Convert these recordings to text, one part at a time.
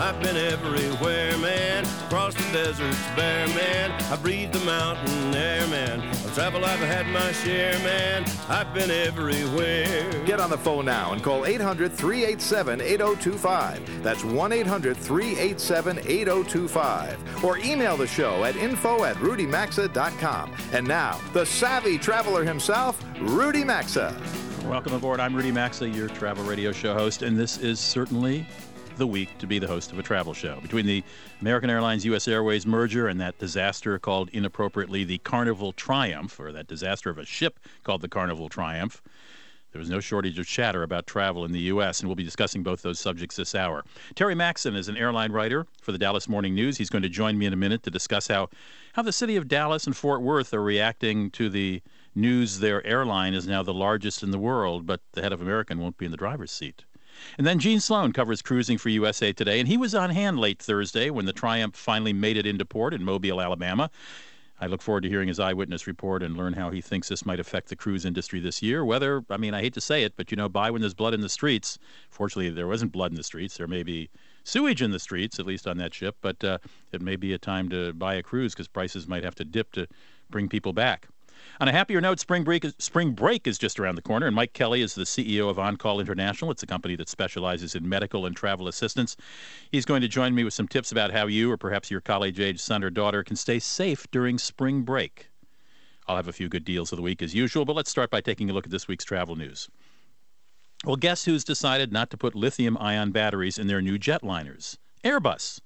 I've been everywhere, man. Across the deserts bare, man. I breathe the mountain air, man. Of travel I've had my share, man. I've been everywhere. Get on the phone now and call 800 387 8025. That's 1 800 387 8025. Or email the show at info at rudymaxa.com. And now, the savvy traveler himself, Rudy Maxa. Welcome aboard. I'm Rudy Maxa, your travel radio show host, and this is certainly the week to be the host of a travel show. Between the American Airlines US Airways merger and that disaster called inappropriately the Carnival Triumph, or that disaster of a ship called the Carnival Triumph, there was no shortage of chatter about travel in the U.S., and we'll be discussing both those subjects this hour. Terry Maxon is an airline writer for the Dallas Morning News. He's going to join me in a minute to discuss how, how the city of Dallas and Fort Worth are reacting to the news their airline is now the largest in the world, but the head of American won't be in the driver's seat. And then Gene Sloan covers cruising for USA Today, and he was on hand late Thursday when the Triumph finally made it into port in Mobile, Alabama. I look forward to hearing his eyewitness report and learn how he thinks this might affect the cruise industry this year. Whether, I mean, I hate to say it, but you know, buy when there's blood in the streets. Fortunately, there wasn't blood in the streets. There may be sewage in the streets, at least on that ship, but uh, it may be a time to buy a cruise because prices might have to dip to bring people back. On a happier note, spring break, spring break is just around the corner, and Mike Kelly is the CEO of On Call International. It's a company that specializes in medical and travel assistance. He's going to join me with some tips about how you, or perhaps your college age son or daughter, can stay safe during spring break. I'll have a few good deals of the week as usual, but let's start by taking a look at this week's travel news. Well, guess who's decided not to put lithium ion batteries in their new jetliners? Airbus.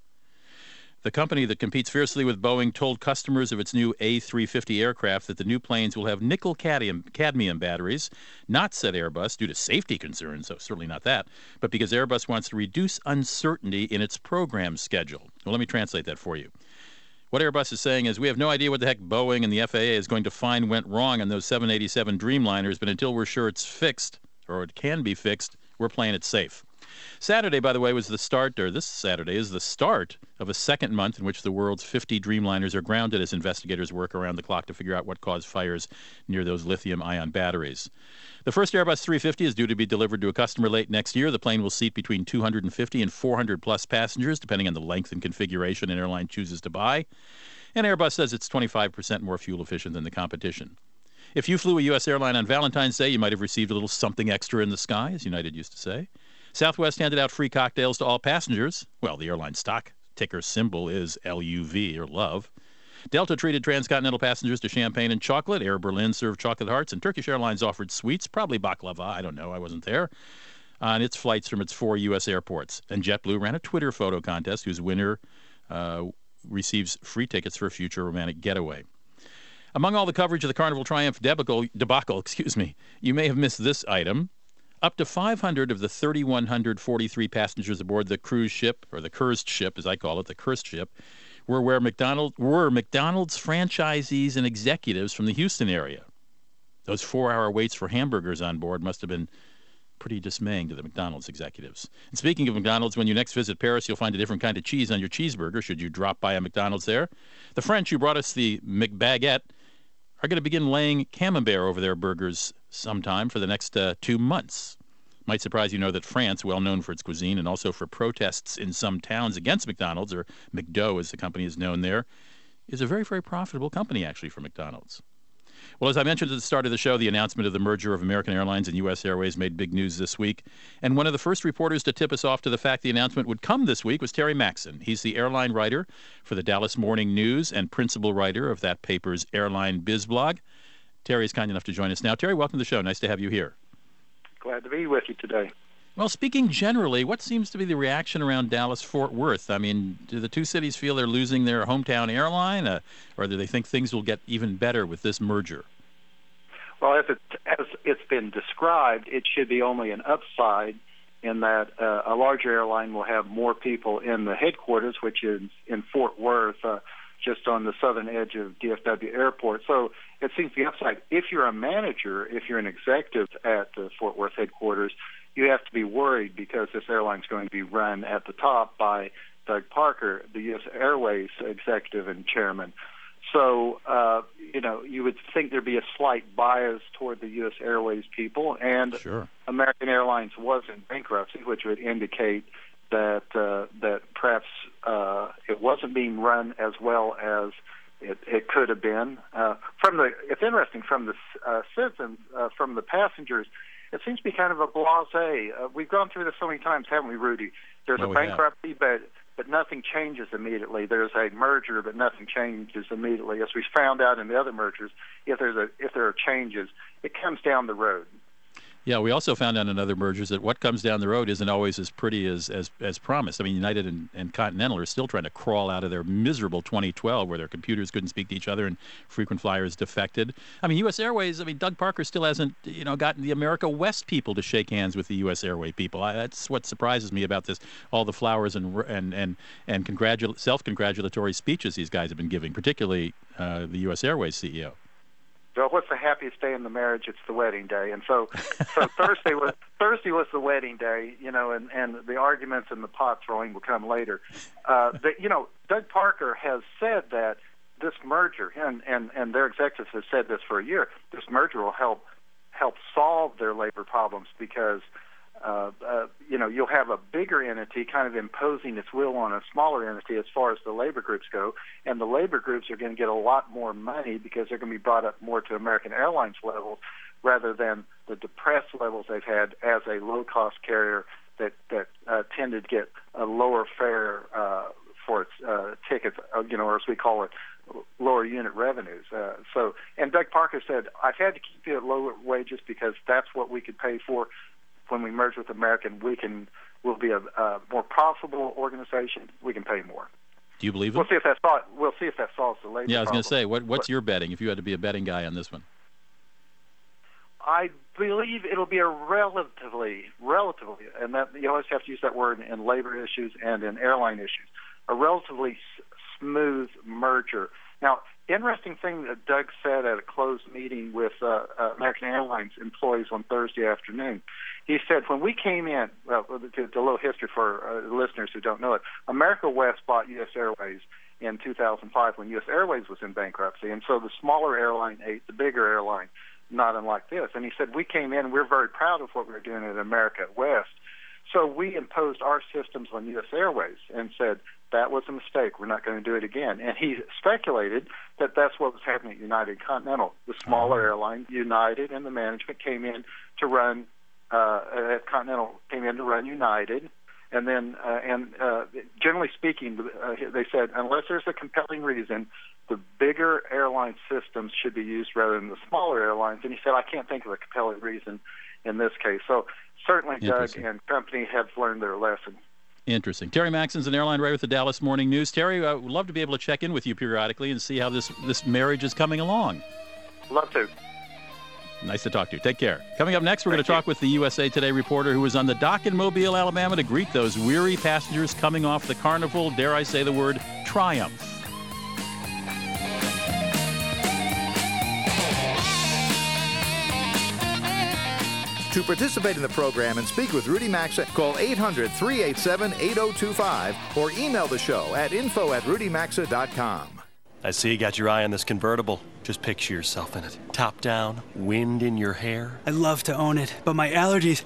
The company that competes fiercely with Boeing told customers of its new A350 aircraft that the new planes will have nickel cadmium, batteries, not said Airbus due to safety concerns, so certainly not that, but because Airbus wants to reduce uncertainty in its program schedule. Well, let me translate that for you. What Airbus is saying is we have no idea what the heck Boeing and the FAA is going to find went wrong on those 787 Dreamliners, but until we're sure it's fixed, or it can be fixed, we're playing it safe. Saturday, by the way, was the start, or this Saturday is the start of a second month in which the world's 50 Dreamliners are grounded as investigators work around the clock to figure out what caused fires near those lithium ion batteries. The first Airbus 350 is due to be delivered to a customer late next year. The plane will seat between 250 and 400 plus passengers, depending on the length and configuration an airline chooses to buy. And Airbus says it's 25% more fuel efficient than the competition. If you flew a U.S. airline on Valentine's Day, you might have received a little something extra in the sky, as United used to say. Southwest handed out free cocktails to all passengers. Well, the airline stock ticker symbol is LUV, or love. Delta treated transcontinental passengers to champagne and chocolate. Air Berlin served chocolate hearts, and Turkish Airlines offered sweets, probably baklava. I don't know. I wasn't there. On its flights from its four U.S. airports. And JetBlue ran a Twitter photo contest whose winner uh, receives free tickets for a future romantic getaway. Among all the coverage of the Carnival Triumph debacle, debacle, excuse me, you may have missed this item. Up to 500 of the 3,143 passengers aboard the cruise ship, or the cursed ship, as I call it, the cursed ship, were where McDonald were McDonald's franchisees and executives from the Houston area. Those four-hour waits for hamburgers on board must have been pretty dismaying to the McDonald's executives. And speaking of McDonald's, when you next visit Paris, you'll find a different kind of cheese on your cheeseburger. Should you drop by a McDonald's there, the French who brought us the McBaguette are going to begin laying camembert over their burgers sometime for the next uh, two months. Might surprise you know that France, well known for its cuisine and also for protests in some towns against McDonald's, or McDo as the company is known there, is a very, very profitable company actually for McDonald's. Well, as I mentioned at the start of the show, the announcement of the merger of American Airlines and U.S. Airways made big news this week. And one of the first reporters to tip us off to the fact the announcement would come this week was Terry Maxon. He's the airline writer for the Dallas Morning News and principal writer of that paper's Airline Biz blog. Terry is kind enough to join us now. Terry, welcome to the show. Nice to have you here. Glad to be with you today. Well, speaking generally, what seems to be the reaction around Dallas Fort Worth? I mean, do the two cities feel they're losing their hometown airline, uh, or do they think things will get even better with this merger? Well, as, it, as it's been described, it should be only an upside in that uh, a larger airline will have more people in the headquarters, which is in Fort Worth, uh, just on the southern edge of DFW Airport. So it seems the upside. If you're a manager, if you're an executive at the Fort Worth headquarters, you have to be worried because this airline is going to be run at the top by Doug Parker, the U.S. Airways executive and chairman. So uh, you know, you would think there'd be a slight bias toward the U.S. Airways people, and sure. American Airlines was in bankruptcy, which would indicate that uh, that perhaps uh, it wasn't being run as well as it, it could have been. Uh, from the, it's interesting from the uh, citizens, uh, from the passengers, it seems to be kind of a blasé. Uh, we've gone through this so many times, haven't we, Rudy? There's well, a bankruptcy, but but nothing changes immediately. There's a merger, but nothing changes immediately. As we found out in the other mergers, if there's a if there are changes, it comes down the road. Yeah, we also found out in other mergers that what comes down the road isn't always as pretty as as, as promised. I mean, United and, and Continental are still trying to crawl out of their miserable 2012, where their computers couldn't speak to each other and frequent flyers defected. I mean, U.S. Airways. I mean, Doug Parker still hasn't you know gotten the America West people to shake hands with the U.S. Airway people. I, that's what surprises me about this. All the flowers and and and and congratu- self-congratulatory speeches these guys have been giving, particularly uh, the U.S. Airways CEO well, what's the happiest day in the marriage? It's the wedding day, and so so Thursday was Thursday was the wedding day, you know, and and the arguments and the pot throwing will come later. Uh, that you know, Doug Parker has said that this merger, and and and their executives have said this for a year. This merger will help help solve their labor problems because uh, uh, you know, you'll have a bigger entity kind of imposing its will on a smaller entity as far as the labor groups go, and the labor groups are going to get a lot more money because they're going to be brought up more to American Airlines levels rather than the depressed levels they've had as a low-cost carrier that that uh, tended to get a lower fare uh, for its uh, tickets, uh, you know, or as we call it, lower unit revenues. Uh, so, and Doug Parker said, I've had to keep you at lower wages because that's what we could pay for when we merge with American, we can we'll be a, a more profitable organization. We can pay more. Do you believe it? We'll see if that solves. We'll see if that solves the labor. Yeah, I was going to say, what, what's but, your betting if you had to be a betting guy on this one? I believe it'll be a relatively, relatively, and that you always have to use that word in labor issues and in airline issues, a relatively s- smooth merger. Now, interesting thing that Doug said at a closed meeting with uh, uh, American Airlines employees on Thursday afternoon. He said, when we came in, well, to, to a little history for uh, listeners who don't know it, America West bought U.S. Airways in 2005 when U.S. Airways was in bankruptcy, and so the smaller airline ate the bigger airline, not unlike this. And he said, we came in, we're very proud of what we're doing at America West. So we imposed our systems on U.S. Airways and said that was a mistake. We're not going to do it again. And he speculated that that's what was happening at United Continental. The smaller uh-huh. airline, United, and the management came in to run uh, at Continental came in to run United, and then uh, and uh, generally speaking, uh, they said unless there's a compelling reason, the bigger airline systems should be used rather than the smaller airlines. And he said I can't think of a compelling reason in this case. So certainly, Doug and company have learned their lesson. Interesting. Terry Maxon's an airline writer with the Dallas Morning News. Terry, I would love to be able to check in with you periodically and see how this this marriage is coming along. Love to. Nice to talk to you. Take care. Coming up next, we're going to talk with the USA Today reporter who was on the dock in Mobile, Alabama to greet those weary passengers coming off the carnival, dare I say the word, triumph. To participate in the program and speak with Rudy Maxa, call 800 387 8025 or email the show at info at rudymaxa.com. I see you got your eye on this convertible. Just picture yourself in it. Top down, wind in your hair. I'd love to own it, but my allergies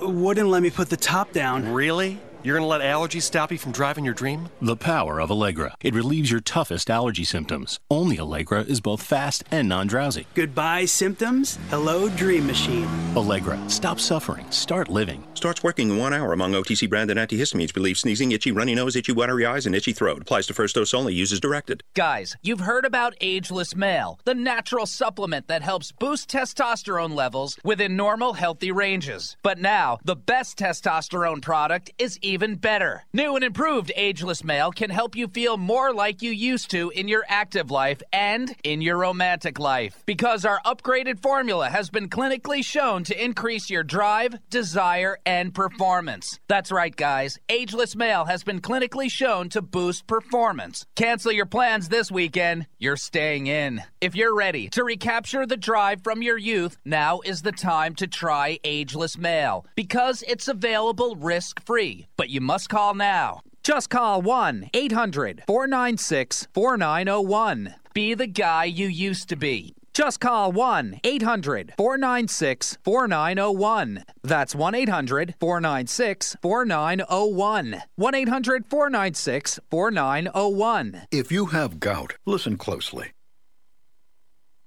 wouldn't let me put the top down. Really? You're going to let allergies stop you from driving your dream? The power of Allegra. It relieves your toughest allergy symptoms. Only Allegra is both fast and non drowsy. Goodbye, symptoms. Hello, Dream Machine. Allegra. Stop suffering. Start living. Starts working in one hour among OTC branded antihistamines. Relieves sneezing, itchy, runny nose, itchy, watery eyes, and itchy throat. Applies to first dose only. Uses directed. Guys, you've heard about Ageless Male, the natural supplement that helps boost testosterone levels within normal, healthy ranges. But now, the best testosterone product is even better. New and improved Ageless Male can help you feel more like you used to in your active life and in your romantic life. Because our upgraded formula has been clinically shown to increase your drive, desire, and performance. That's right, guys. Ageless Male has been clinically shown to boost performance. Cancel your plans this weekend. You're staying in. If you're ready to recapture the drive from your youth, now is the time to try Ageless Male because it's available risk free but you must call now. Just call 1 800 496 4901 Be the guy you used to be. Just call 1 800 496 4901. That's 1 800 496 4901. 1 800 496 4901. If you have gout, listen closely.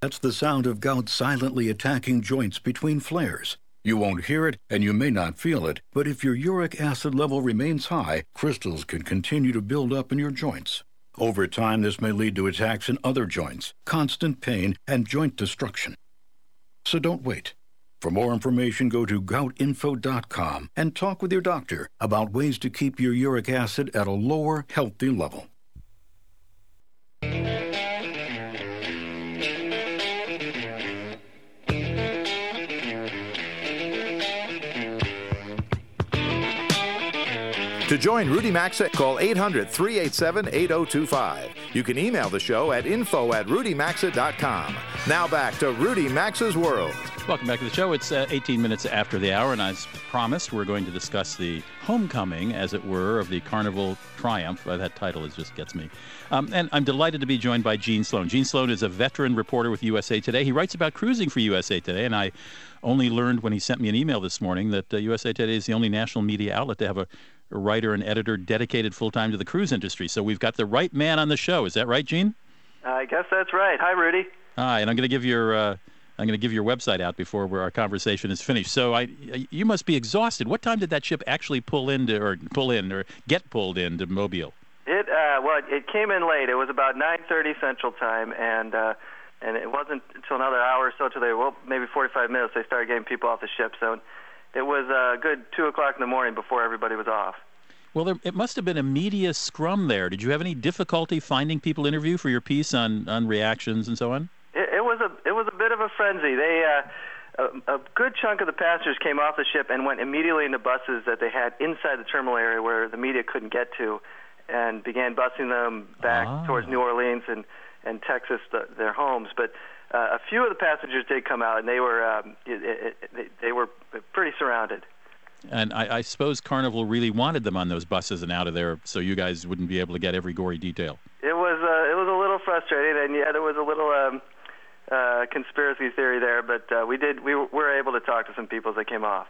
That's the sound of gout silently attacking joints between flares. You won't hear it and you may not feel it, but if your uric acid level remains high, crystals can continue to build up in your joints. Over time, this may lead to attacks in other joints, constant pain, and joint destruction. So don't wait. For more information, go to goutinfo.com and talk with your doctor about ways to keep your uric acid at a lower, healthy level. To join Rudy Maxa, call 800 387 8025. You can email the show at info at rudymaxa.com. Now back to Rudy Maxa's World. Welcome back to the show. It's uh, 18 minutes after the hour, and as promised, we're going to discuss the homecoming, as it were, of the Carnival Triumph. Uh, that title is, just gets me. Um, and I'm delighted to be joined by Gene Sloan. Gene Sloan is a veteran reporter with USA Today. He writes about cruising for USA Today, and I only learned when he sent me an email this morning that uh, USA Today is the only national media outlet to have a a writer and editor dedicated full time to the cruise industry. So we've got the right man on the show. Is that right, Gene? I guess that's right. Hi, Rudy. Hi, and I'm going to give your uh, I'm going to give your website out before our conversation is finished. So I, you must be exhausted. What time did that ship actually pull into or pull in or get pulled into Mobile? It uh, well, it came in late. It was about 9:30 Central Time, and uh, and it wasn't until another hour or so till they well maybe 45 minutes they started getting people off the ship. So it was a good two o'clock in the morning before everybody was off. Well, there, it must have been a media scrum there. Did you have any difficulty finding people to interview for your piece on, on reactions and so on? It, it was a it was a bit of a frenzy. They uh, a, a good chunk of the passengers came off the ship and went immediately into buses that they had inside the terminal area where the media couldn't get to, and began busing them back ah. towards New Orleans and and Texas, the, their homes. But uh, a few of the passengers did come out, and they were um, it, it, it, they were pretty surrounded. And I, I, suppose Carnival really wanted them on those buses and out of there, so you guys wouldn't be able to get every gory detail. It was uh, it was a little frustrating, and yet there was a little um, uh, conspiracy theory there, but uh, we did we were able to talk to some people as they came off.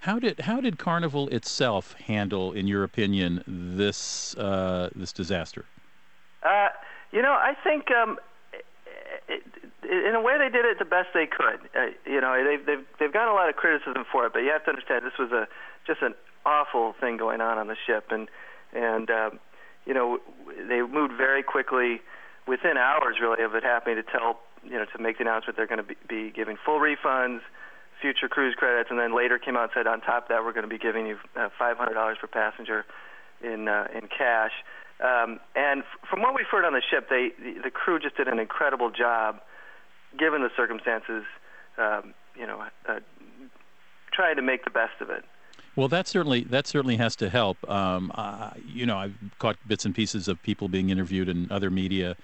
How did how did Carnival itself handle, in your opinion, this uh, this disaster? Uh, you know, I think um, it, in a way they did it the best they could. Uh, you know, they've they've they've got a lot of criticism for it, but you have to understand this was a just an awful thing going on on the ship, and and uh, you know they moved very quickly within hours really of it happening to tell you know to make the announcement they're going to be, be giving full refunds, future cruise credits, and then later came out and said on top of that we're going to be giving you uh, $500 per passenger in uh, in cash. Um, and f- from what we've heard on the ship, they the, the crew just did an incredible job given the circumstances, um, you know, uh, trying to make the best of it. Well, that certainly that certainly has to help. Um, uh, you know, I've caught bits and pieces of people being interviewed in other media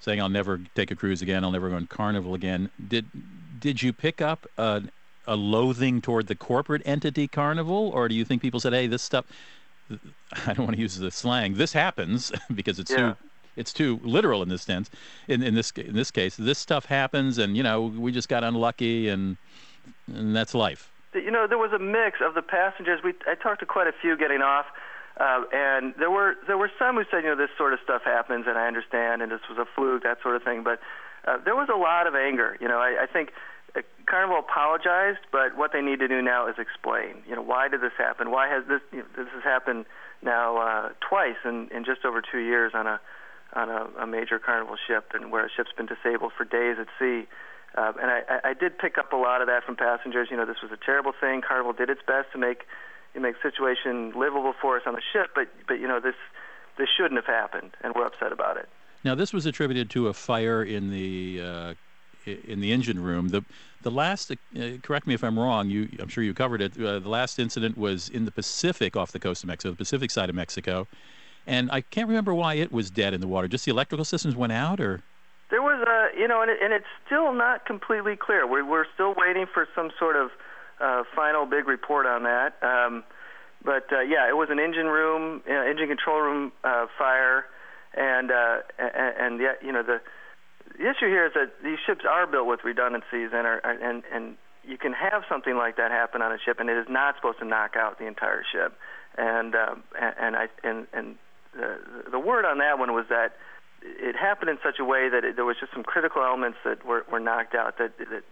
saying, "I'll never take a cruise again. I'll never go on Carnival again." Did did you pick up a, a loathing toward the corporate entity Carnival, or do you think people said, "Hey, this stuff"? I don't want to use the slang. This happens because it's yeah. too it's too literal in this sense. In in this in this case, this stuff happens, and you know we just got unlucky, and and that's life. You know, there was a mix of the passengers. We I talked to quite a few getting off. Uh, and there were there were some who said, you know, this sort of stuff happens, and I understand, and this was a fluke, that sort of thing. But uh, there was a lot of anger. You know, I, I think uh, Carnival apologized, but what they need to do now is explain. You know, why did this happen? Why has this you know, this has happened now uh, twice in, in just over two years on a on a, a major carnival ship and where a ship's been disabled for days at sea. Uh, and I, I did pick up a lot of that from passengers. You know, this was a terrible thing. Carnival did its best to make you make situation livable for us on the ship, but but you know this this shouldn't have happened, and we're upset about it. Now, this was attributed to a fire in the uh, in the engine room. The the last, uh, correct me if I'm wrong. You, I'm sure you covered it. Uh, the last incident was in the Pacific, off the coast of Mexico, the Pacific side of Mexico, and I can't remember why it was dead in the water. Just the electrical systems went out, or there was a, you know, and, it, and it's still not completely clear. We're we're still waiting for some sort of uh, final big report on that. Um, but uh, yeah, it was an engine room, uh, engine control room uh, fire, and uh, and yet you know the the issue here is that these ships are built with redundancies, and are and and you can have something like that happen on a ship, and it is not supposed to knock out the entire ship. And um, and, and I and and the the word on that one was that it happened in such a way that it, there was just some critical elements that were, were knocked out that that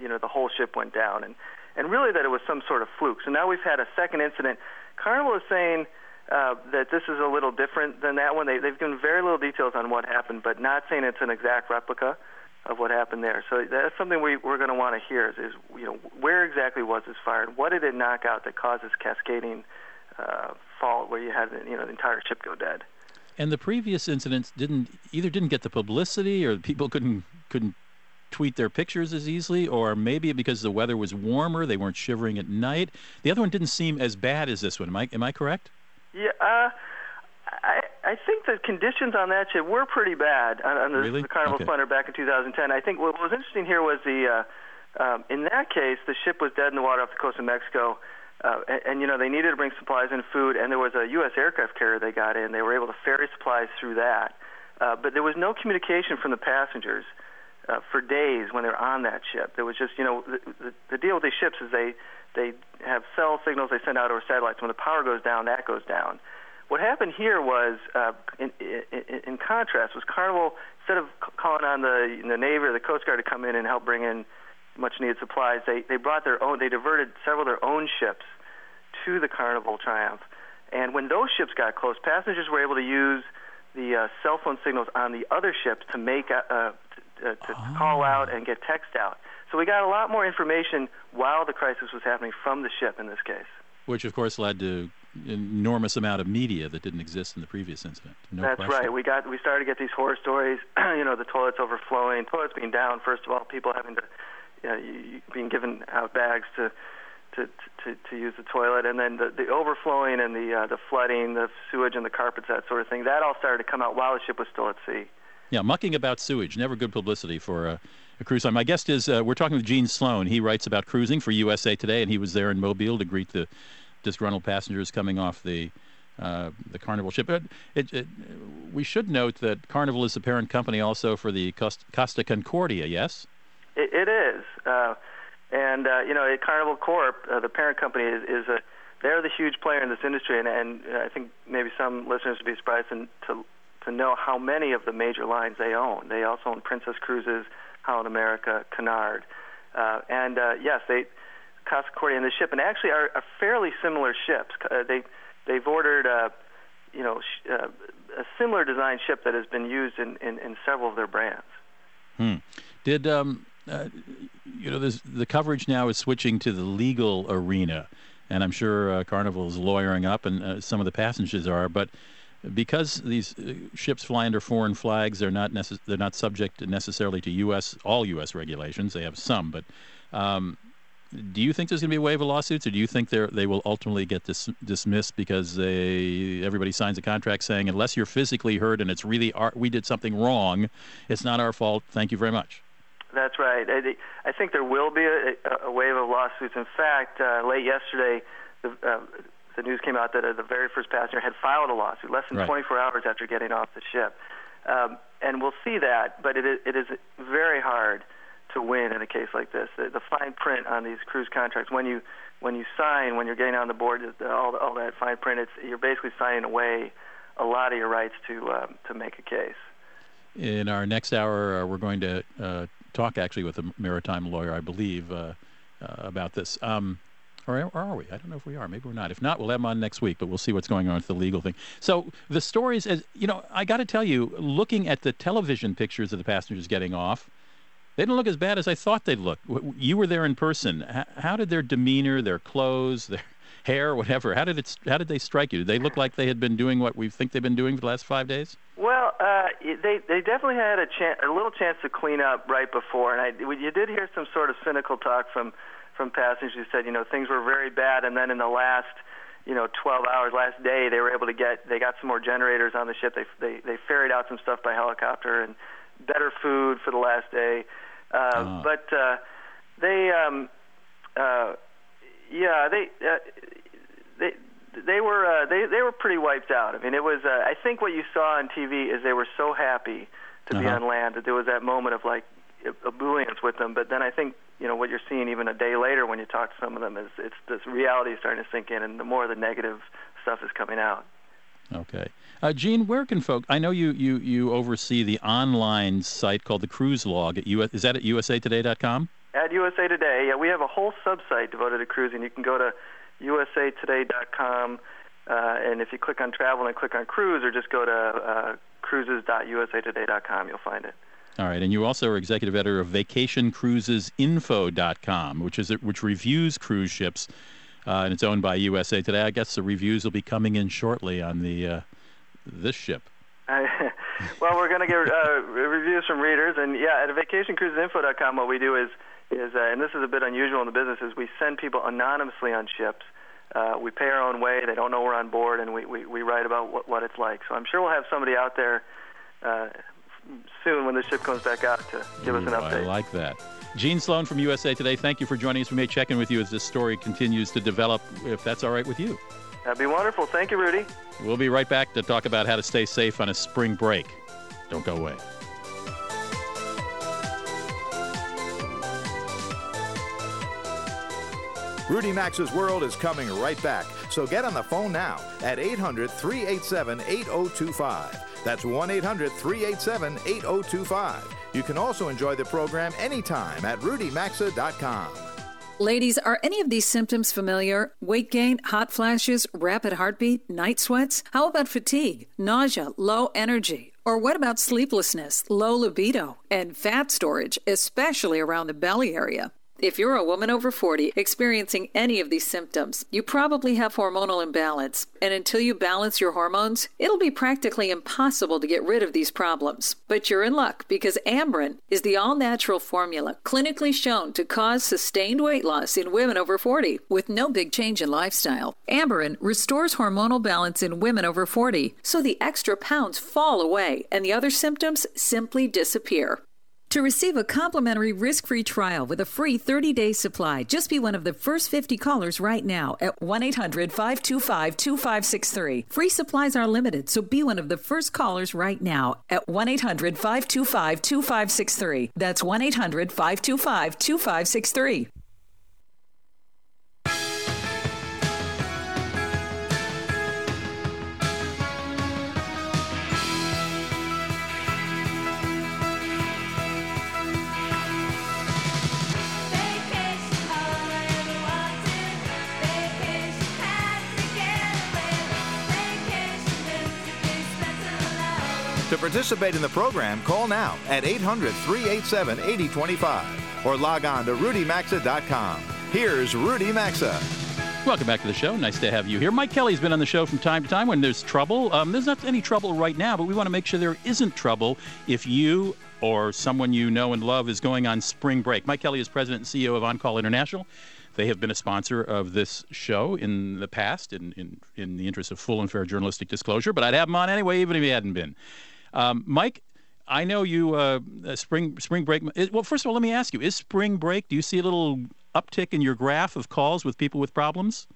you know the whole ship went down and and really that it was some sort of fluke. So now we've had a second incident. Carnival is saying uh, that this is a little different than that one. They, they've given very little details on what happened, but not saying it's an exact replica of what happened there. So that's something we, we're going to want to hear is, is, you know, where exactly was this fire and what did it knock out that caused this cascading uh, fault where you had you know the entire ship go dead. And the previous incidents didn't either didn't get the publicity or people couldn't couldn't tweet their pictures as easily, or maybe because the weather was warmer, they weren't shivering at night. The other one didn't seem as bad as this one. Am I am I correct? Yeah, uh, I I think the conditions on that ship were pretty bad on, on the, really? the Carnival okay. Back in 2010. I think what was interesting here was the uh, um, in that case the ship was dead in the water off the coast of Mexico. Uh, and, and you know they needed to bring supplies and food, and there was a U.S. aircraft carrier they got in. They were able to ferry supplies through that, uh, but there was no communication from the passengers uh, for days when they're on that ship. There was just you know the, the, the deal with these ships is they they have cell signals they send out over satellites. When the power goes down, that goes down. What happened here was, uh, in, in, in contrast, was Carnival instead of calling on the the Navy or the Coast Guard to come in and help bring in much needed supplies, they they brought their own. They diverted several of their own ships to the Carnival Triumph, and when those ships got close, passengers were able to use the uh, cell phone signals on the other ships to make uh, uh, to, to oh. call out and get text out. So we got a lot more information while the crisis was happening from the ship in this case. Which, of course, led to enormous amount of media that didn't exist in the previous incident. No That's question. right. We got we started to get these horror stories. you know, the toilets overflowing, toilets being down. First of all, people having to, you know, being given out bags to. To, to, to use the toilet, and then the, the overflowing and the uh, the flooding, the sewage and the carpets, that sort of thing. That all started to come out while the ship was still at sea. Yeah, mucking about sewage, never good publicity for a, a cruise line. My guest is, uh, we're talking with Gene Sloan. He writes about cruising for USA Today, and he was there in Mobile to greet the disgruntled passengers coming off the uh, the Carnival ship. But it, it, we should note that Carnival is the parent company also for the Costa Concordia, yes? it, it is. Uh, and, uh, you know, Carnival Corp, uh, the parent company, is, is a they're the huge player in this industry, and, and I think maybe some listeners would be surprised to, to to know how many of the major lines they own. They also own Princess Cruises, Holland America, Cunard, uh, and uh, yes, they Costa Concordia and the ship, and actually are, are fairly similar ships. Uh, they they've ordered uh, you know sh- uh, a similar design ship that has been used in, in, in several of their brands. Hmm. Did um, uh, you know the coverage now is switching to the legal arena, and I'm sure uh, Carnival is lawyering up, and uh, some of the passengers are, but because these uh, ships fly under foreign flags, they're not necess- they're not subject necessarily to U.S. all U.S. regulations. They have some, but um, do you think there's going to be a wave of lawsuits, or do you think they they will ultimately get dis- dismissed because they everybody signs a contract saying unless you're physically hurt and it's really our, we did something wrong, it's not our fault. Thank you very much. That's right. I, I think there will be a, a wave of lawsuits. In fact, uh, late yesterday, the, uh, the news came out that uh, the very first passenger had filed a lawsuit less than right. 24 hours after getting off the ship. Um, and we'll see that, but it is, it is very hard to win in a case like this. The, the fine print on these cruise contracts, when you when you sign, when you're getting on the board, all, all that fine print, it's, you're basically signing away a lot of your rights to um, to make a case. In our next hour, uh, we're going to uh, talk actually with a maritime lawyer, I believe, uh, uh about this. Um, or, are we? I don't know if we are. Maybe we're not. If not, we'll have them on next week, but we'll see what's going on with the legal thing. So the stories, as you know, I got to tell you, looking at the television pictures of the passengers getting off, they didn't look as bad as I thought they'd look. You were there in person. How did their demeanor, their clothes, their hair, whatever, how did it? How did they strike you? Did they look like they had been doing what we think they've been doing for the last five days? Well, uh, they they definitely had a chance, a little chance to clean up right before, and I you did hear some sort of cynical talk from from passengers who said, you know, things were very bad, and then in the last, you know, 12 hours, last day, they were able to get, they got some more generators on the ship. They they they ferried out some stuff by helicopter and better food for the last day. Uh, uh-huh. But uh, they, um, uh, yeah, they. Uh, they they were uh, they they were pretty wiped out. I mean, it was. Uh, I think what you saw on TV is they were so happy to be Uh-huh. on land. That there was that moment of like ebullience with them. But then I think you know what you're seeing even a day later when you talk to some of them is it's this reality is starting to sink in, and the more the negative stuff is coming out. Okay. Uh, Gene, where can folk? I know you, you, you oversee the online site called the Cruise Log at US. Is that at usatoday.com? At USA Today, yeah, we have a whole sub-site devoted to cruising. You can go to usatoday.com, uh, and if you click on travel and click on cruise, or just go to uh, cruises.usatoday.com, you'll find it. All right, and you also are executive editor of VacationCruisesinfo.com, which is which reviews cruise ships, uh, and it's owned by USA Today. I guess the reviews will be coming in shortly on the uh, this ship. well, we're going to get uh, reviews from readers, and yeah, at vacationcruisesinfo.com, what we do is is, uh, and this is a bit unusual in the business, is we send people anonymously on ships. Uh, we pay our own way; they don't know we're on board, and we, we, we write about what, what it's like. So I'm sure we'll have somebody out there uh, soon when the ship comes back out to give us an update. I like that. Gene Sloan from USA Today, thank you for joining us. We may check in with you as this story continues to develop, if that's all right with you. That'd be wonderful. Thank you, Rudy. We'll be right back to talk about how to stay safe on a spring break. Don't go away. Rudy Maxa's World is coming right back, so get on the phone now at 800 387 8025. That's 1 800 387 8025. You can also enjoy the program anytime at rudymaxa.com. Ladies, are any of these symptoms familiar? Weight gain, hot flashes, rapid heartbeat, night sweats? How about fatigue, nausea, low energy? Or what about sleeplessness, low libido, and fat storage, especially around the belly area? If you're a woman over 40 experiencing any of these symptoms, you probably have hormonal imbalance. And until you balance your hormones, it'll be practically impossible to get rid of these problems. But you're in luck because Amberen is the all natural formula clinically shown to cause sustained weight loss in women over 40 with no big change in lifestyle. Amberen restores hormonal balance in women over 40, so the extra pounds fall away and the other symptoms simply disappear. To receive a complimentary risk free trial with a free 30 day supply, just be one of the first 50 callers right now at 1 800 525 2563. Free supplies are limited, so be one of the first callers right now at 1 800 525 2563. That's 1 800 525 2563. Participate in the program, call now at 800 387 8025 or log on to rudymaxa.com. Here's Rudy Maxa. Welcome back to the show. Nice to have you here. Mike Kelly's been on the show from time to time when there's trouble. Um, there's not any trouble right now, but we want to make sure there isn't trouble if you or someone you know and love is going on spring break. Mike Kelly is president and CEO of On Call International. They have been a sponsor of this show in the past, in, in, in the interest of full and fair journalistic disclosure, but I'd have him on anyway, even if he hadn't been. Um, Mike, I know you uh, uh, spring spring break. Well, first of all, let me ask you: Is spring break? Do you see a little uptick in your graph of calls with people with problems?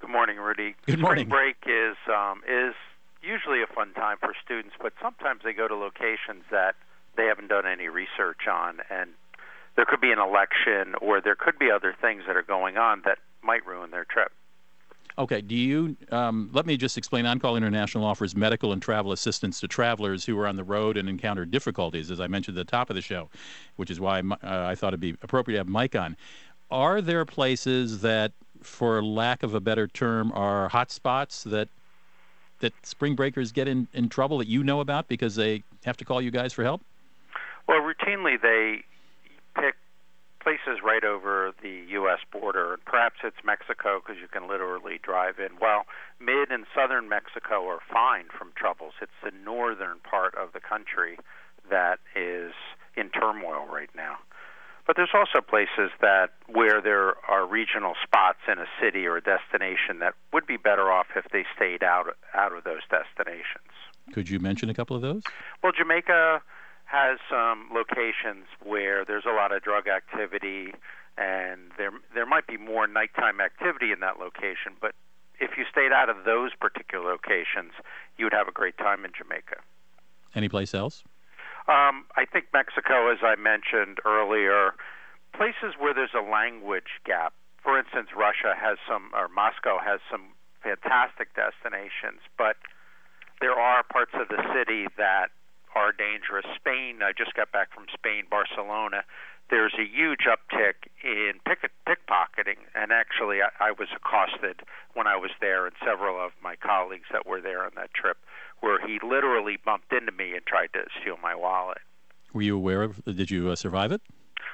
Good morning, Rudy. Good morning. Spring break is um, is usually a fun time for students, but sometimes they go to locations that they haven't done any research on, and there could be an election or there could be other things that are going on that might ruin their trip. Okay. Do you? Um, let me just explain. On Call International offers medical and travel assistance to travelers who are on the road and encounter difficulties, as I mentioned at the top of the show, which is why uh, I thought it'd be appropriate to have Mike on. Are there places that, for lack of a better term, are hot spots that that spring breakers get in, in trouble that you know about because they have to call you guys for help? Well, routinely they pick places right over the U.S. border. And perhaps it's Mexico because you can literally drive in. Well, mid and southern Mexico are fine from troubles. It's the northern part of the country that is in turmoil right now. But there's also places that where there are regional spots in a city or a destination that would be better off if they stayed out out of those destinations. Could you mention a couple of those? Well, Jamaica has some locations where there's a lot of drug activity, and there there might be more nighttime activity in that location. But if you stayed out of those particular locations, you would have a great time in Jamaica. Any place else? Um, I think Mexico, as I mentioned earlier, places where there's a language gap. For instance, Russia has some, or Moscow has some fantastic destinations, but there are parts of the city that are dangerous. Spain, I just got back from Spain, Barcelona. There's a huge uptick in pick- pickpocketing, and actually, I, I was accosted when I was there, and several of my colleagues that were there on that trip, where he literally bumped into me and tried to steal my wallet. Were you aware of? Did you uh, survive it?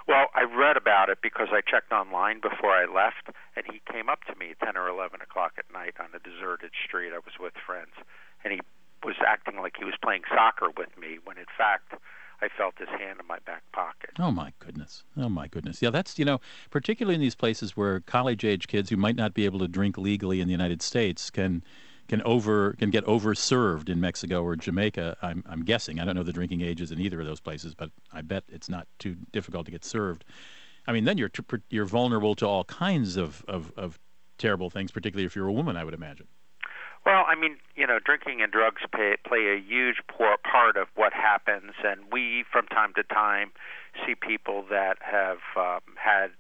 Well, I read about it because I checked online before I left, and he came up to me at 10 or 11 o'clock at night on a deserted street. I was with friends, and he was acting like he was playing soccer with me when in fact I felt his hand in my back pocket. Oh my goodness. Oh my goodness. Yeah, that's, you know, particularly in these places where college age kids who might not be able to drink legally in the United States can can over can get overserved in Mexico or Jamaica. I'm I'm guessing. I don't know the drinking ages in either of those places, but I bet it's not too difficult to get served. I mean, then you're you're vulnerable to all kinds of, of, of terrible things, particularly if you're a woman, I would imagine. Well, I mean, you know, drinking and drugs pay, play a huge part of what happens, and we, from time to time, see people that have um, had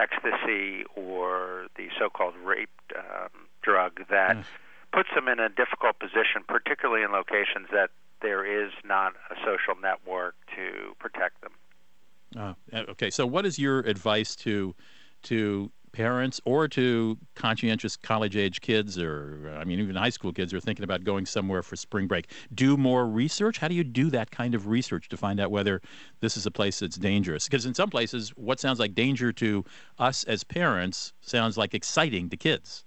ecstasy or the so-called rape um, drug that yes. puts them in a difficult position, particularly in locations that there is not a social network to protect them. Uh, okay, so what is your advice to to parents or to conscientious college age kids or i mean even high school kids who are thinking about going somewhere for spring break. Do more research? How do you do that kind of research to find out whether this is a place that's dangerous? Because in some places what sounds like danger to us as parents sounds like exciting to kids.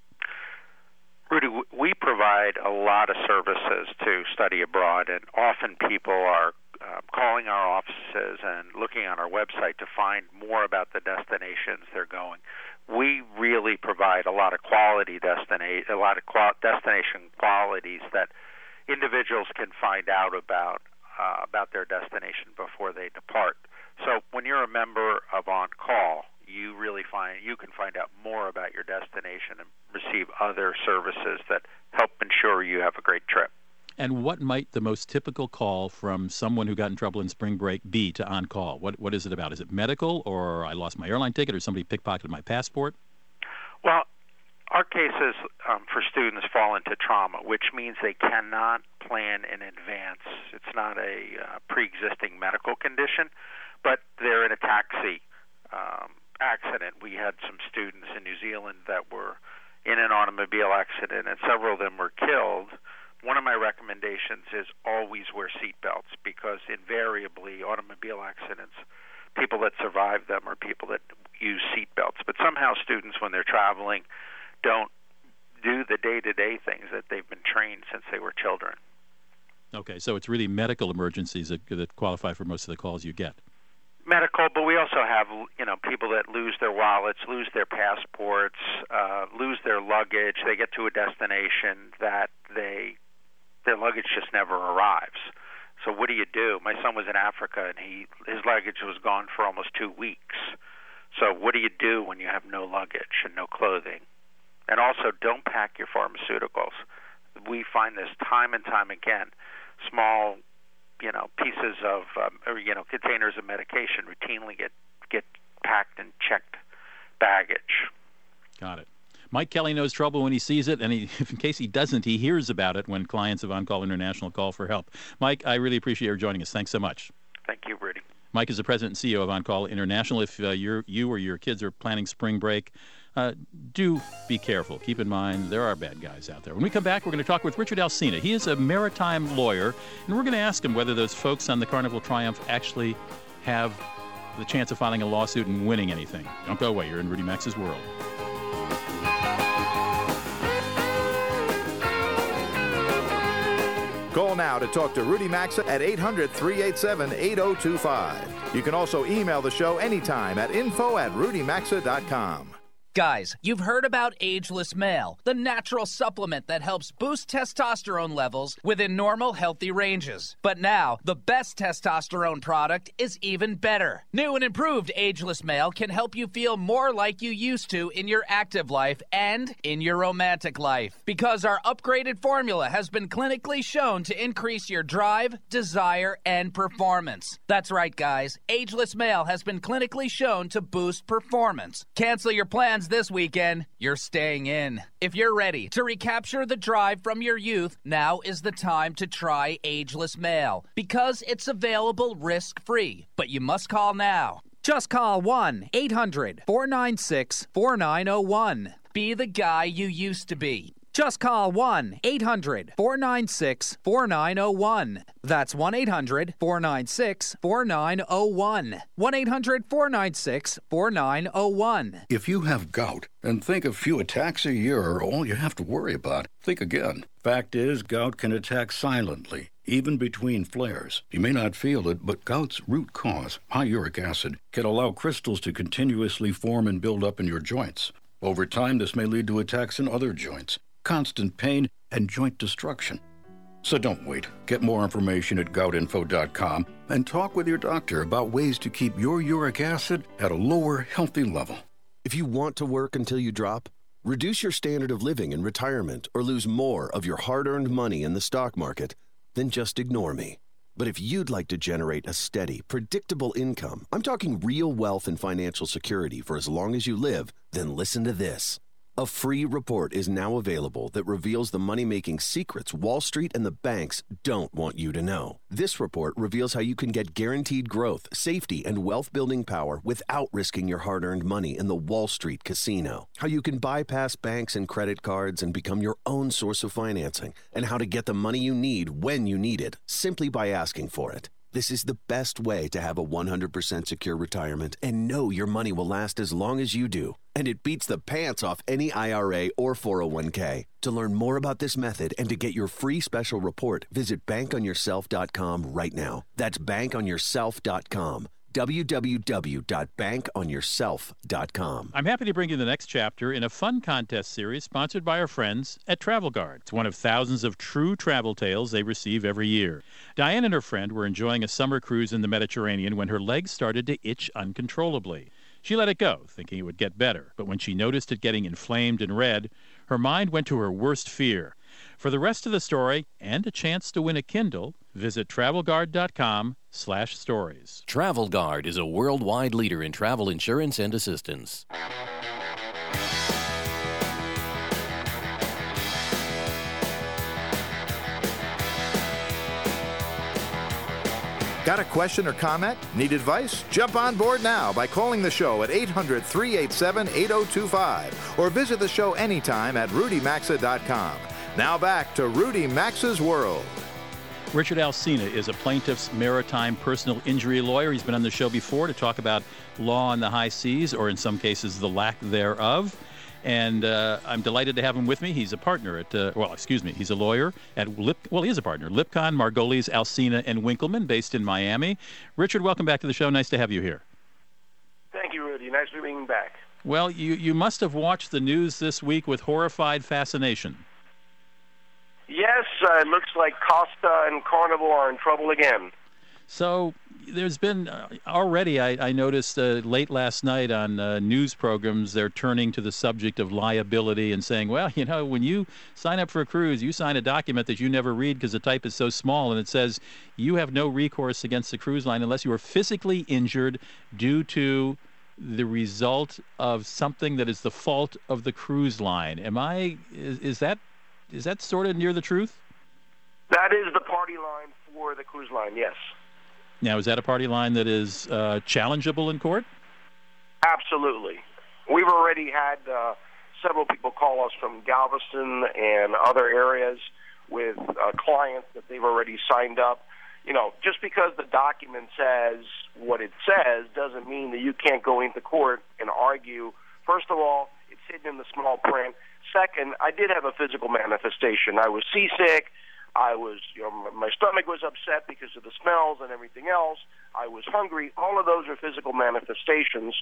Rudy, we provide a lot of services to study abroad, and often people are uh, calling our offices and looking on our website to find more about the destinations they're going we really provide a lot of quality destination, a lot of qual- destination qualities that individuals can find out about uh, about their destination before they depart. So when you're a member of On Call, you really find you can find out more about your destination and receive other services that help ensure you have a great trip. And what might the most typical call from someone who got in trouble in spring break be to on call? What what is it about? Is it medical, or I lost my airline ticket, or somebody pickpocketed my passport? Well, our cases um, for students fall into trauma, which means they cannot plan in advance. It's not a uh, pre-existing medical condition, but they're in a taxi um, accident. We had some students in New Zealand that were in an automobile accident, and several of them were killed one of my recommendations is always wear seatbelts because invariably automobile accidents, people that survive them are people that use seatbelts. But somehow students, when they're traveling, don't do the day-to-day things that they've been trained since they were children. Okay, so it's really medical emergencies that, that qualify for most of the calls you get medical, but we also have you know people that lose their wallets, lose their passports, uh, lose their luggage. They get to a destination that they their luggage just never arrives. So what do you do? My son was in Africa and he his luggage was gone for almost two weeks. So what do you do when you have no luggage and no clothing? And also, don't pack your pharmaceuticals. We find this time and time again. Small, you know, pieces of um, or you know containers of medication routinely get get packed and checked baggage. Got it. Mike Kelly knows trouble when he sees it, and he, in case he doesn't, he hears about it when clients of On Call International call for help. Mike, I really appreciate your joining us. Thanks so much. Thank you, Rudy. Mike is the president and CEO of On Call International. If uh, you or your kids are planning spring break, uh, do be careful. Keep in mind there are bad guys out there. When we come back, we're going to talk with Richard Alsina. He is a maritime lawyer, and we're going to ask him whether those folks on the Carnival Triumph actually have the chance of filing a lawsuit and winning anything. Don't go away. You're in Rudy Maxa's world. Call now to talk to Rudy Maxa at 800 387 8025. You can also email the show anytime at info at rudymaxa.com. Guys, you've heard about Ageless Male, the natural supplement that helps boost testosterone levels within normal, healthy ranges. But now, the best testosterone product is even better. New and improved Ageless Male can help you feel more like you used to in your active life and in your romantic life. Because our upgraded formula has been clinically shown to increase your drive, desire, and performance. That's right, guys. Ageless Male has been clinically shown to boost performance. Cancel your plans this weekend, you're staying in. If you're ready to recapture the drive from your youth, now is the time to try Ageless Male because it's available risk free. But you must call now. Just call 1 800 496 4901. Be the guy you used to be. Just call 1 800 496 4901. That's 1 800 496 4901. 1 800 496 4901. If you have gout and think a few attacks a year are all you have to worry about, think again. Fact is, gout can attack silently, even between flares. You may not feel it, but gout's root cause, high uric acid, can allow crystals to continuously form and build up in your joints. Over time, this may lead to attacks in other joints constant pain, and joint destruction. So don't wait. Get more information at goutinfo.com and talk with your doctor about ways to keep your uric acid at a lower, healthy level. If you want to work until you drop, reduce your standard of living in retirement, or lose more of your hard earned money in the stock market, then just ignore me. But if you'd like to generate a steady, predictable income, I'm talking real wealth and financial security for as long as you live, then listen to this. A free report is now available that reveals the money making secrets Wall Street and the banks don't want you to know. This report reveals how you can get guaranteed growth, safety, and wealth building power without risking your hard earned money in the Wall Street casino. How you can bypass banks and credit cards and become your own source of financing, and how to get the money you need when you need it simply by asking for it. This is the best way to have a 100% secure retirement and know your money will last as long as you do. And it beats the pants off any IRA or 401k. To learn more about this method and to get your free special report, visit bankonyourself.com right now. That's bankonyourself.com www.bankonyourself.com. I'm happy to bring you the next chapter in a fun contest series sponsored by our friends at Travel Guard. It's one of thousands of true travel tales they receive every year. Diane and her friend were enjoying a summer cruise in the Mediterranean when her legs started to itch uncontrollably. She let it go, thinking it would get better, but when she noticed it getting inflamed and red, her mind went to her worst fear. For the rest of the story and a chance to win a Kindle, visit travelguard.com slash stories. Travel Guard is a worldwide leader in travel insurance and assistance. Got a question or comment? Need advice? Jump on board now by calling the show at 800 387 8025 or visit the show anytime at rudymaxa.com. Now back to Rudy Maxa's World. Richard Alsina is a plaintiff's maritime personal injury lawyer. He's been on the show before to talk about law on the high seas, or in some cases, the lack thereof. And uh, I'm delighted to have him with me. He's a partner at, uh, well, excuse me, he's a lawyer at Lip, well, he is a partner, Lipcon, Margulies, Alsina, and Winkleman, based in Miami. Richard, welcome back to the show. Nice to have you here. Thank you, Rudy. Nice to be back. Well, you, you must have watched the news this week with horrified fascination. Yes, uh, it looks like Costa and Carnival are in trouble again. So there's been uh, already, I, I noticed uh, late last night on uh, news programs, they're turning to the subject of liability and saying, well, you know, when you sign up for a cruise, you sign a document that you never read because the type is so small, and it says you have no recourse against the cruise line unless you are physically injured due to the result of something that is the fault of the cruise line. Am I, is, is that is that sort of near the truth? That is the party line for the cruise line, yes. Now, is that a party line that is uh, challengeable in court? Absolutely. We've already had uh, several people call us from Galveston and other areas with uh, clients that they've already signed up. You know, just because the document says what it says doesn't mean that you can't go into court and argue. First of all, it's hidden in the small print. Second, I did have a physical manifestation. I was seasick. I was, you know, my stomach was upset because of the smells and everything else. I was hungry. All of those are physical manifestations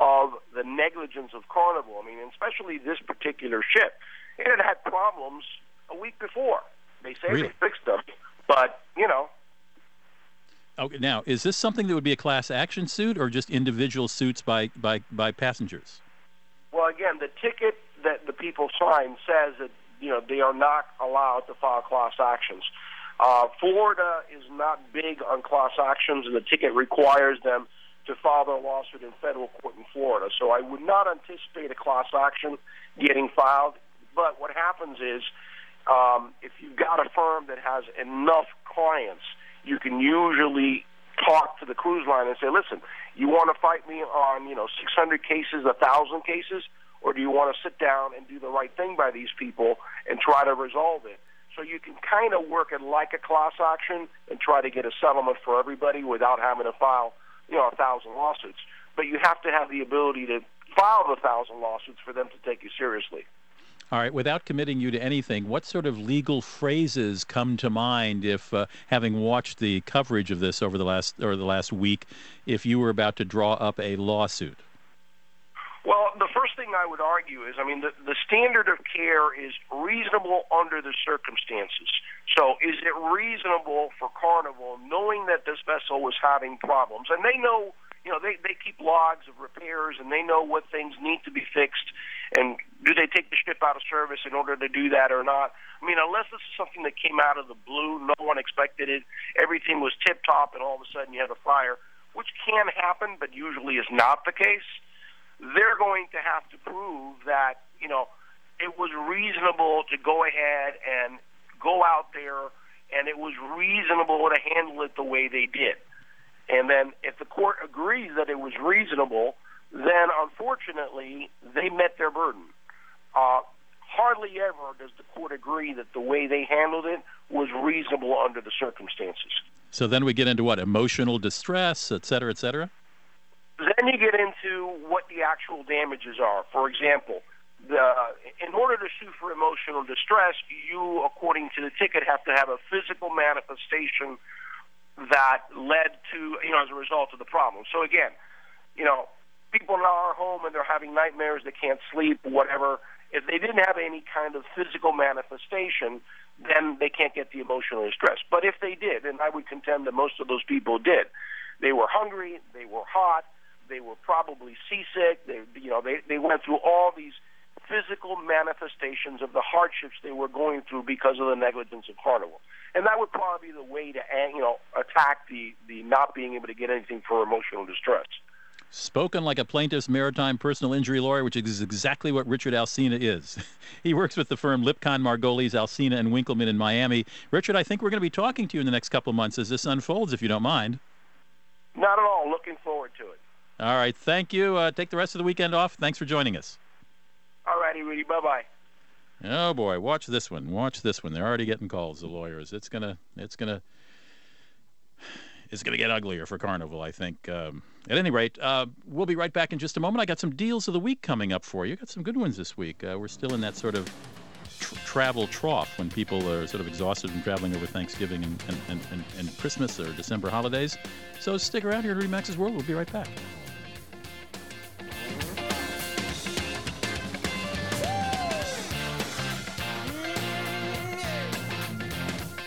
of the negligence of Carnival. I mean, especially this particular ship. It had had problems a week before. They say Really? they fixed them, but you know, Okay, now is this something that would be a class action suit or just individual suits by by by passengers? Well, again, the ticket that the people sign says that you know they are not allowed to file class actions. Uh, Florida is not big on class actions, and the ticket requires them to file their lawsuit in federal court in Florida. So I would not anticipate a class action getting filed. But what happens is, um, if you've got a firm that has enough clients, you can usually talk to the cruise line and say, "Listen, you want to fight me on you know 600 cases, 1,000 cases, or do you want to sit down and do the right thing by these people and try to resolve it?" So you can kind of work it like a class action and try to get a settlement for everybody without having to file you know a thousand lawsuits. But you have to have the ability to file the thousand lawsuits for them to take you seriously. All right, without committing you to anything, what sort of legal phrases come to mind if, uh, having watched the coverage of this over the last or the last week, if you were about to draw up a lawsuit? Well, the first thing I would argue is, I mean, the, the standard of care is reasonable under the circumstances. So, is it reasonable for Carnival, knowing that this vessel was having problems, and they know, you know, they they keep logs of repairs, and they know what things need to be fixed, and do they take the ship out of service in order to do that or not? I mean, unless this is something that came out of the blue, no one expected it, everything was tip top, and all of a sudden you have a fire, which can happen, but usually is not the case they're going to have to prove that you know it was reasonable to go ahead and go out there, and it was reasonable to handle it the way they did. And then, if the court agrees that it was reasonable, then unfortunately they met their burden. Uh, hardly ever does the court agree that the way they handled it was reasonable under the circumstances. So then we get into what emotional distress, et cetera, et cetera. Then you get into what the actual damages are. For example, the, in order to sue for emotional distress, you, according to the ticket, have to have a physical manifestation that led to, you know, as a result of the problem. So again, you know, people now are home and they're having nightmares, they can't sleep, whatever. If they didn't have any kind of physical manifestation, then they can't get the emotional distress. But if they did, and I would contend that most of those people did, they were hungry, they were hot, they were probably seasick. They, you know, they they went through all these physical manifestations of the hardships they were going through because of the negligence of Carnival. And that would probably be the way to, you know, attack the the not being able to get anything for emotional distress. Spoken like a plaintiff's maritime personal injury lawyer, which is exactly what Richard Alsina is. he works with the firm Lipcon, Margulies, Alsina, and Winkleman in Miami. Richard, I think we're going to be talking to you in the next couple of months as this unfolds, if you don't mind. Not at all. Looking forward to it. All right. Thank you. Uh, take the rest of the weekend off. Thanks for joining us. All righty, Rudy. Bye bye. Oh boy, watch this one. Watch this one. They're already getting calls. The lawyers. It's gonna. It's gonna. It's gonna get uglier for Carnival, I think. Um, at any rate, uh, we'll be right back in just a moment. I got some deals of the week coming up for you. I got some good ones this week. Uh, we're still in that sort of tr- travel trough when people are sort of exhausted from traveling over Thanksgiving and, and, and, and, and Christmas or December holidays. So stick around here at Rudy Maxa's World. We'll be right back.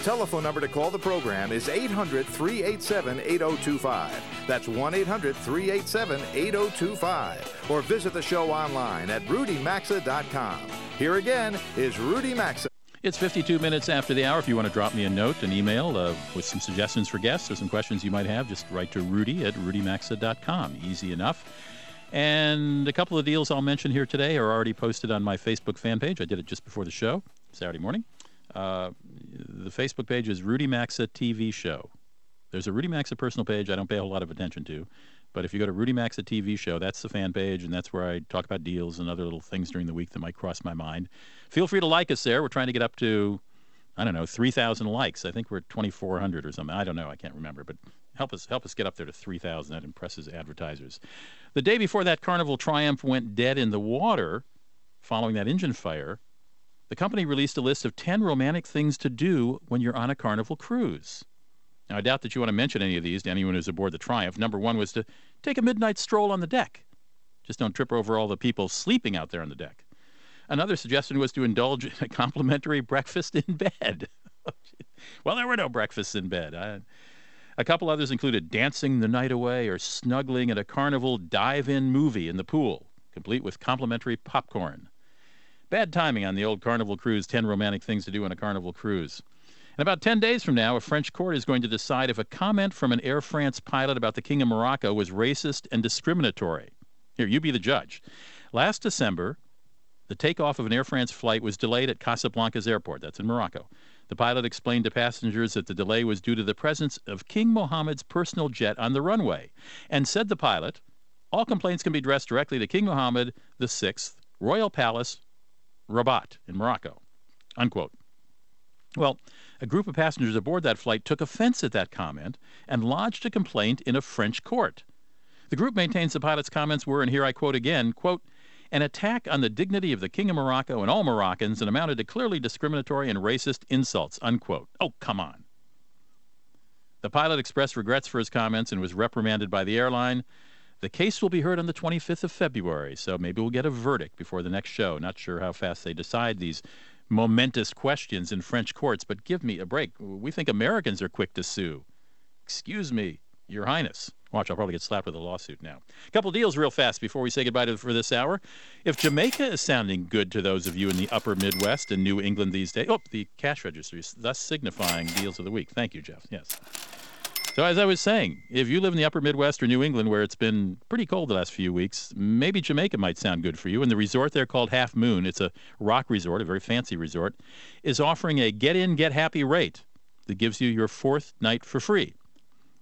Telephone number to call the program is 800 387 8025. That's 1 800 387 8025. Or visit the show online at rudymaxa.com. Here again is Rudy Maxa. It's 52 minutes after the hour. If you want to drop me a note, an email uh, with some suggestions for guests or some questions you might have, just write to rudy at rudymaxa.com. Easy enough. And a couple of deals I'll mention here today are already posted on my Facebook fan page. I did it just before the show, Saturday morning. Uh, the Facebook page is Rudy Maxa TV Show. There's a Rudy Maxa personal page I don't pay a whole lot of attention to, But if you go to Rudy Maxa TV show, that's the fan page, and that's where I talk about deals and other little things during the week that might cross my mind. Feel free to like us there. We're trying to get up to, I don't know, 3,000 likes. I think we're at 2,400 or something. I don't know. I can't remember. But help us help us get up there to 3,000. That impresses advertisers. The day before that Carnival Triumph went dead in the water, following that engine fire, the company released a list of 10 romantic things to do when you're on a Carnival cruise. Now, I doubt that you want to mention any of these to anyone who's aboard the Triumph. Number one was to take a midnight stroll on the deck. Just don't trip over all the people sleeping out there on the deck. Another suggestion was to indulge in a complimentary breakfast in bed. well, there were no breakfasts in bed. I, a couple others included dancing the night away or snuggling at a carnival dive in movie in the pool, complete with complimentary popcorn. Bad timing on the old Carnival cruise 10 romantic things to do on a Carnival cruise. In about 10 days from now, a French court is going to decide if a comment from an Air France pilot about the King of Morocco was racist and discriminatory. Here, you be the judge. Last December, the takeoff of an Air France flight was delayed at Casablanca's airport. That's in Morocco. The pilot explained to passengers that the delay was due to the presence of King Mohammed's personal jet on the runway, and said the pilot, all complaints can be addressed directly to King Mohammed VI, Royal Palace, Rabat in Morocco. Unquote. Well, a group of passengers aboard that flight took offense at that comment and lodged a complaint in a French court. The group maintains the pilot's comments were, and here I quote again, quote, an attack on the dignity of the King of Morocco and all Moroccans and amounted to clearly discriminatory and racist insults, unquote. Oh, come on. The pilot expressed regrets for his comments and was reprimanded by the airline. The case will be heard on the 25th of February, so maybe we'll get a verdict before the next show. Not sure how fast they decide these momentous questions in French courts, but give me a break. We think Americans are quick to sue. Excuse me, Your Highness. Watch, I'll probably get slapped with a lawsuit now. A couple deals real fast before we say goodbye to, for this hour. If Jamaica is sounding good to those of you in the upper Midwest and New England these days, oh, the cash register is thus signifying deals of the week. Thank you, Jeff. Yes. So, as I was saying, if you live in the upper Midwest or New England where it's been pretty cold the last few weeks, maybe Jamaica might sound good for you. And the resort there called Half Moon, it's a rock resort, a very fancy resort, is offering a get in, get happy rate that gives you your fourth night for free.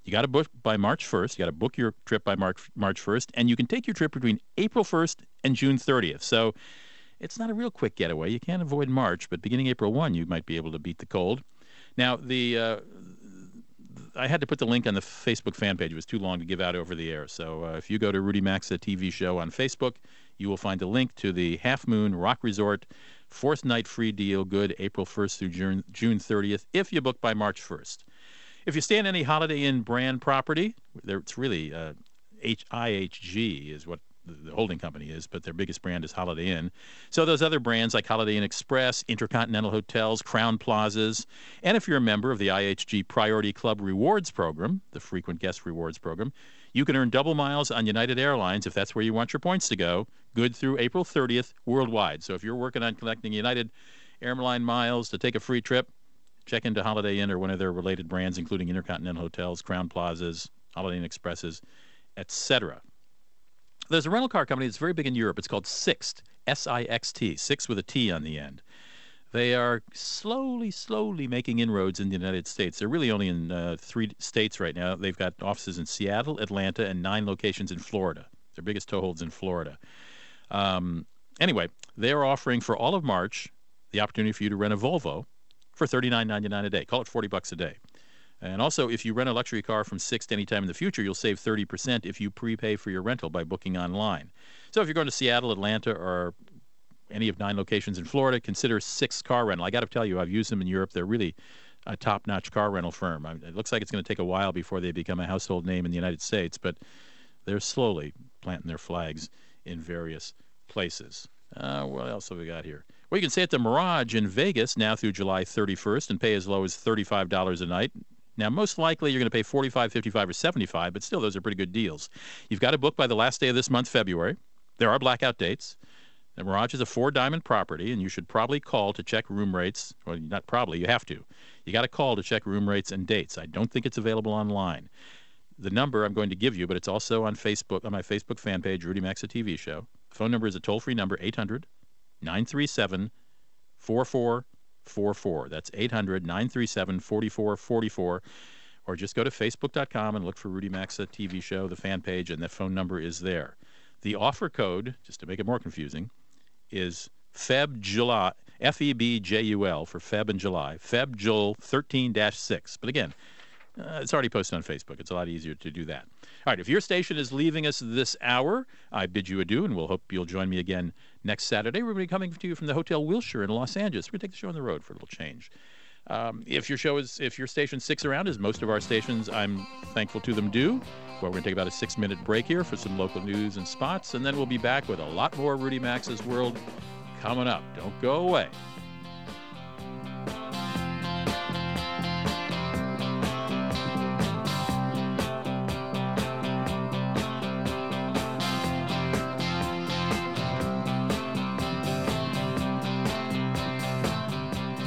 You got to book by March 1st. You got to book your trip by March, March 1st, and you can take your trip between April 1st and June 30th. So it's not a real quick getaway. You can't avoid March, but beginning April 1, you might be able to beat the cold. Now, the uh, I had to put the link on the Facebook fan page. It was too long to give out over the air. So uh, if you go to Rudy Maxa TV show on Facebook, you will find a link to the Half Moon Rock Resort fourth night free deal, good April 1st through June, June 30th, if you book by March 1st. If you stay in any Holiday Inn brand property, it's really uh, IHG is what the holding company is, but their biggest brand is Holiday Inn. So those other brands like Holiday Inn Express, Intercontinental Hotels, Crowne Plazas, and if you're a member of the IHG Priority Club Rewards Program, the frequent guest rewards program, you can earn double miles on United Airlines if that's where you want your points to go, good through April 30th worldwide. So if you're working on collecting United Airline miles to take a free trip, check into Holiday Inn or one of their related brands, including Intercontinental Hotels, Crowne Plazas, Holiday Inn Expresses, etc. There's a rental car company that's very big in Europe. It's called Sixt, S I X T, Six with a T on the end. They are slowly, slowly making inroads in the United States. They're really only in uh, three states right now. They've got offices in Seattle, Atlanta, and nine locations in Florida. Their biggest toeholds in Florida. Um, anyway, they're offering for all of March the opportunity for you to rent a Volvo for $39.99 a day. Call it 40 bucks a day. And also, if you rent a luxury car from Sixt anytime in the future, you'll save 30% if you prepay for your rental by booking online. So if you're going to Seattle, Atlanta, or any of nine locations in Florida, consider Sixt Car Rental. I got to tell you, I've used them in Europe. They're really a top-notch car rental firm. It looks like it's going to take a while before they become a household name in the United States, but they're slowly planting their flags in various places. Uh, what else have we got here? Well, you can stay at the Mirage in Vegas now through July 31st and pay as low as $35 a night. Now, most likely you're going to pay 45, 55, or 75, but still, those are pretty good deals. You've got to book by the last day of this month, February. There are blackout dates. The Mirage is a four diamond property, and you should probably call to check room rates. Well, not probably, you have to. You got to call to check room rates and dates. I don't think it's available online. The number I'm going to give you, but it's also on Facebook, on my Facebook fan page, Rudy Maxa TV show. Phone number is a toll free number, 800 937 4444. That's 800 937 4444. or just go to facebook.com and look for Rudy Maxa TV show, the fan page, and the phone number is there. The offer code, just to make it more confusing, is Feb July, F E B J U L for Feb and July, Feb Jul 13 6. But again, uh, it's already posted on Facebook. It's a lot easier to do that. All right, if your station is leaving us this hour, I bid you adieu, and we'll hope you'll join me again next Saturday. We're going to be coming to you from the Hotel Wilshire in Los Angeles. We're going to take the show on the road for a little change. Um, if your show is, if your station sticks around, as most of our stations, I'm thankful to them do. Well, we're going to take about a six minute break here for some local news and spots, and then we'll be back with a lot more Rudy Maxa's World coming up. Don't go away.